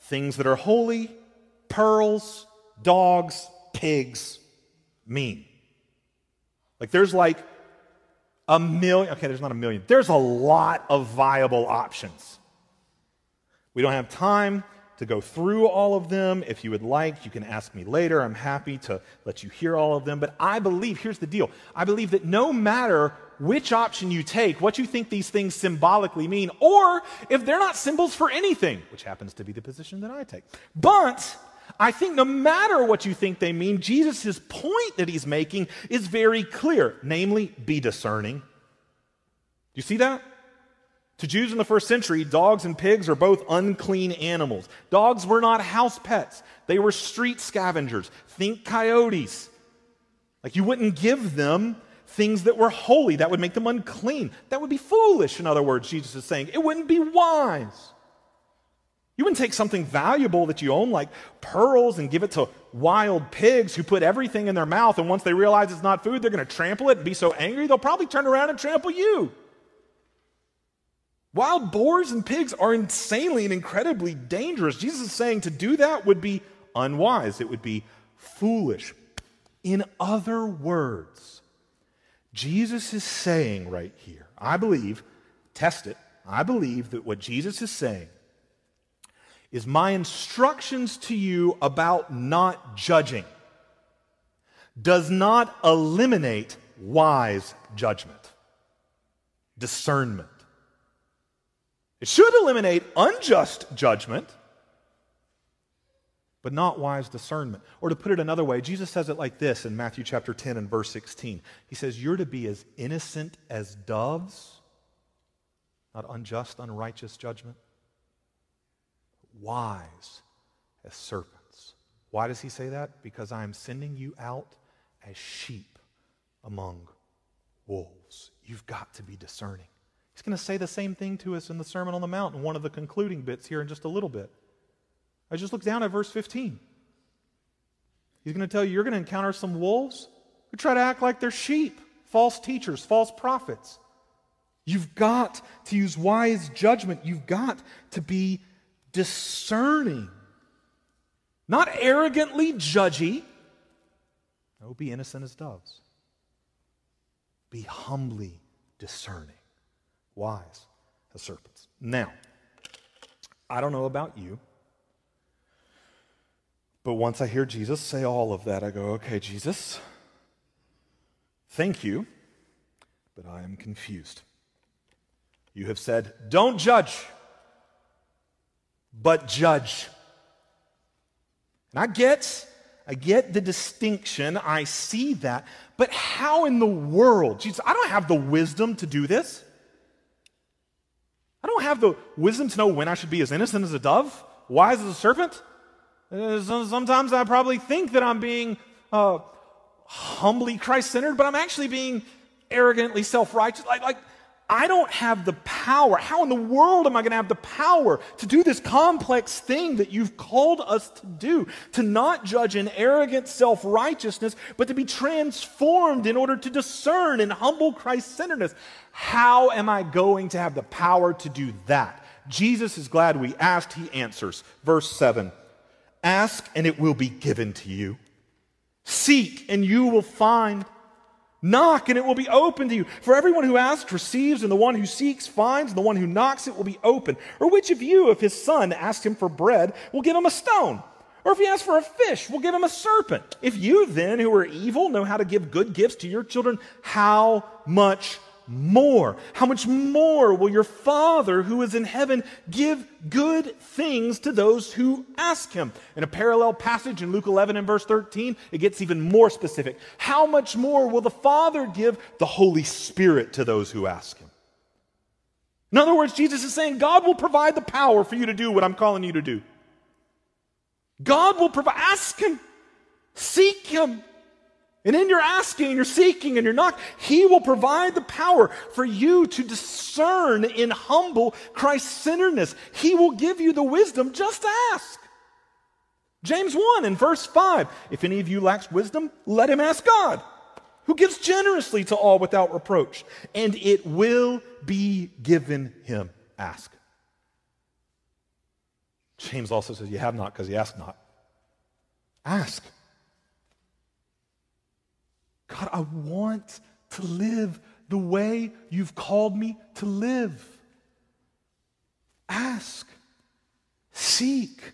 things that are holy, pearls, dogs, pigs mean. Like there's like a million, okay, there's not a million. There's a lot of viable options. We don't have time to go through all of them. If you would like, you can ask me later. I'm happy to let you hear all of them. But I believe, here's the deal I believe that no matter which option you take, what you think these things symbolically mean, or if they're not symbols for anything, which happens to be the position that I take. But I think no matter what you think they mean, Jesus' point that he's making is very clear namely, be discerning. Do you see that? To Jews in the first century, dogs and pigs are both unclean animals. Dogs were not house pets, they were street scavengers. Think coyotes. Like you wouldn't give them things that were holy, that would make them unclean. That would be foolish, in other words, Jesus is saying. It wouldn't be wise. You wouldn't take something valuable that you own, like pearls, and give it to wild pigs who put everything in their mouth, and once they realize it's not food, they're going to trample it and be so angry, they'll probably turn around and trample you. Wild boars and pigs are insanely and incredibly dangerous. Jesus is saying to do that would be unwise, it would be foolish. In other words, Jesus is saying right here, I believe, test it, I believe that what Jesus is saying is my instructions to you about not judging does not eliminate wise judgment, discernment. It should eliminate unjust judgment, but not wise discernment. Or to put it another way, Jesus says it like this in Matthew chapter 10 and verse 16. He says, You're to be as innocent as doves, not unjust, unrighteous judgment, wise as serpents. Why does he say that? Because I am sending you out as sheep among wolves. You've got to be discerning. He's going to say the same thing to us in the Sermon on the Mount in one of the concluding bits here in just a little bit. I just look down at verse 15. He's going to tell you you're going to encounter some wolves who try to act like they're sheep, false teachers, false prophets. You've got to use wise judgment. You've got to be discerning. Not arrogantly judgy. No, be innocent as doves. Be humbly discerning, wise as serpents. Now, I don't know about you, but once I hear Jesus say all of that, I go, okay, Jesus, thank you, but I am confused. You have said, don't judge, but judge. And I get, I get the distinction. I see that. But how in the world? Jesus, I don't have the wisdom to do this. I don't have the wisdom to know when I should be as innocent as a dove, wise as a serpent. Uh, Sometimes I probably think that I'm being uh, humbly Christ centered, but I'm actually being arrogantly self righteous. Like, like, I don't have the power. How in the world am I going to have the power to do this complex thing that you've called us to do? To not judge in arrogant self righteousness, but to be transformed in order to discern in humble Christ centeredness. How am I going to have the power to do that? Jesus is glad we asked. He answers. Verse 7 Ask and it will be given to you. Seek and you will find. Knock and it will be open to you. For everyone who asks receives, and the one who seeks finds, and the one who knocks it will be open. Or which of you, if his son asks him for bread, will give him a stone? Or if he asks for a fish, will give him a serpent? If you then, who are evil, know how to give good gifts to your children, how much more? How much more will your Father who is in heaven give good things to those who ask him? In a parallel passage in Luke 11 and verse 13, it gets even more specific. How much more will the Father give the Holy Spirit to those who ask him? In other words, Jesus is saying God will provide the power for you to do what I'm calling you to do. God will provide. Ask him. Seek him. And in your asking and your seeking and your knock, He will provide the power for you to discern in humble Christ centeredness. He will give you the wisdom. Just ask. James 1 in verse 5 If any of you lacks wisdom, let him ask God, who gives generously to all without reproach, and it will be given him. Ask. James also says, You have not because you ask not. Ask. God, I want to live the way you've called me to live. Ask, seek,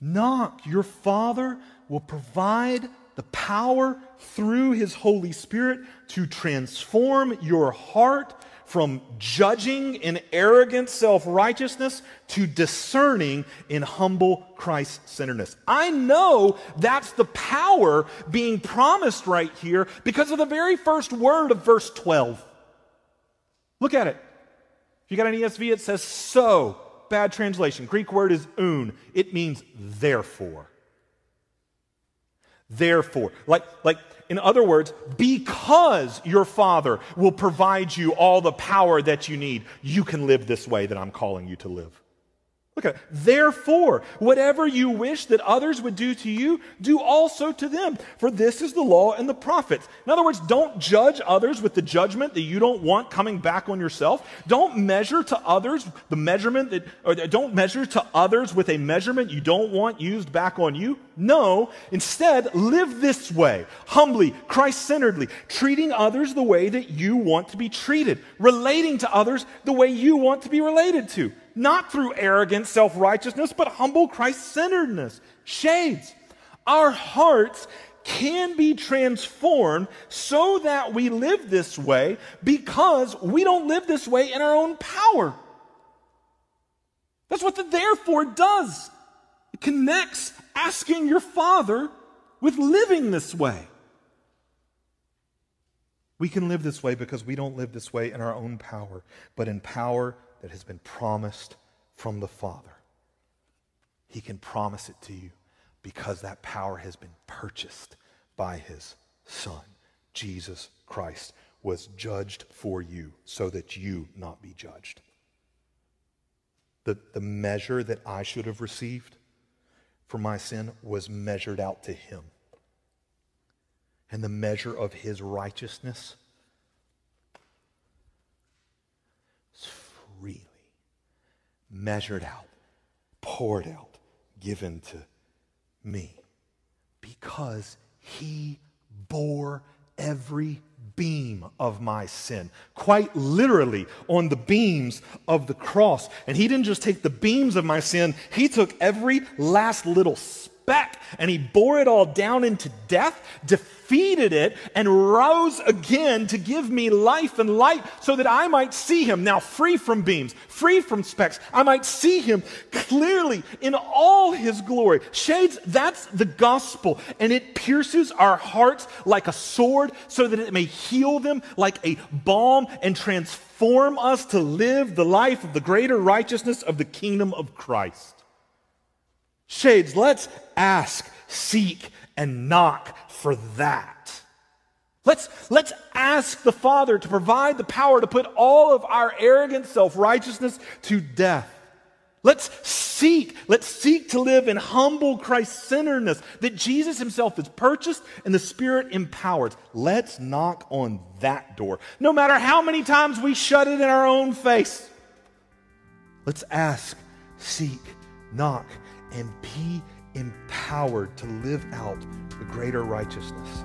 knock. Your Father will provide the power through His Holy Spirit to transform your heart from judging in arrogant self righteousness to discerning in humble Christ centeredness. I know that's the power being promised right here because of the very first word of verse 12. Look at it. If you got an ESV, it says so. Bad translation. Greek word is oun. It means therefore. Therefore. Like, like, in other words, because your Father will provide you all the power that you need, you can live this way that I'm calling you to live. Look at it. Therefore, whatever you wish that others would do to you, do also to them. For this is the law and the prophets. In other words, don't judge others with the judgment that you don't want coming back on yourself. Don't measure to others the measurement that, or don't measure to others with a measurement you don't want used back on you. No, instead, live this way, humbly, Christ centeredly, treating others the way that you want to be treated, relating to others the way you want to be related to not through arrogant self righteousness, but humble Christ centeredness. Shades. Our hearts can be transformed so that we live this way because we don't live this way in our own power. That's what the therefore does. It connects asking your Father with living this way. We can live this way because we don't live this way in our own power, but in power that has been promised from the Father. He can promise it to you because that power has been purchased by His Son. Jesus Christ was judged for you so that you not be judged. The, the measure that I should have received for my sin was measured out to Him. And the measure of His righteousness freely, measured out, poured out, given to me. Because he bore every beam of my sin, quite literally on the beams of the cross. And he didn't just take the beams of my sin, he took every last little speck and he bore it all down into death, defeated it, and rose again to give me life and light so that I might see him now free from beams, free from specks. I might see him clearly in all his glory. Shades, that's the gospel, and it pierces our hearts like a sword so that it may heal them like a balm and transform us to live the life of the greater righteousness of the kingdom of Christ. Shades, let's ask, seek, and knock for that. Let's, let's ask the Father to provide the power to put all of our arrogant self righteousness to death. Let's seek, let's seek to live in humble Christ centeredness that Jesus himself is purchased and the Spirit empowers. Let's knock on that door, no matter how many times we shut it in our own face. Let's ask, seek, knock, and be empowered to live out the greater righteousness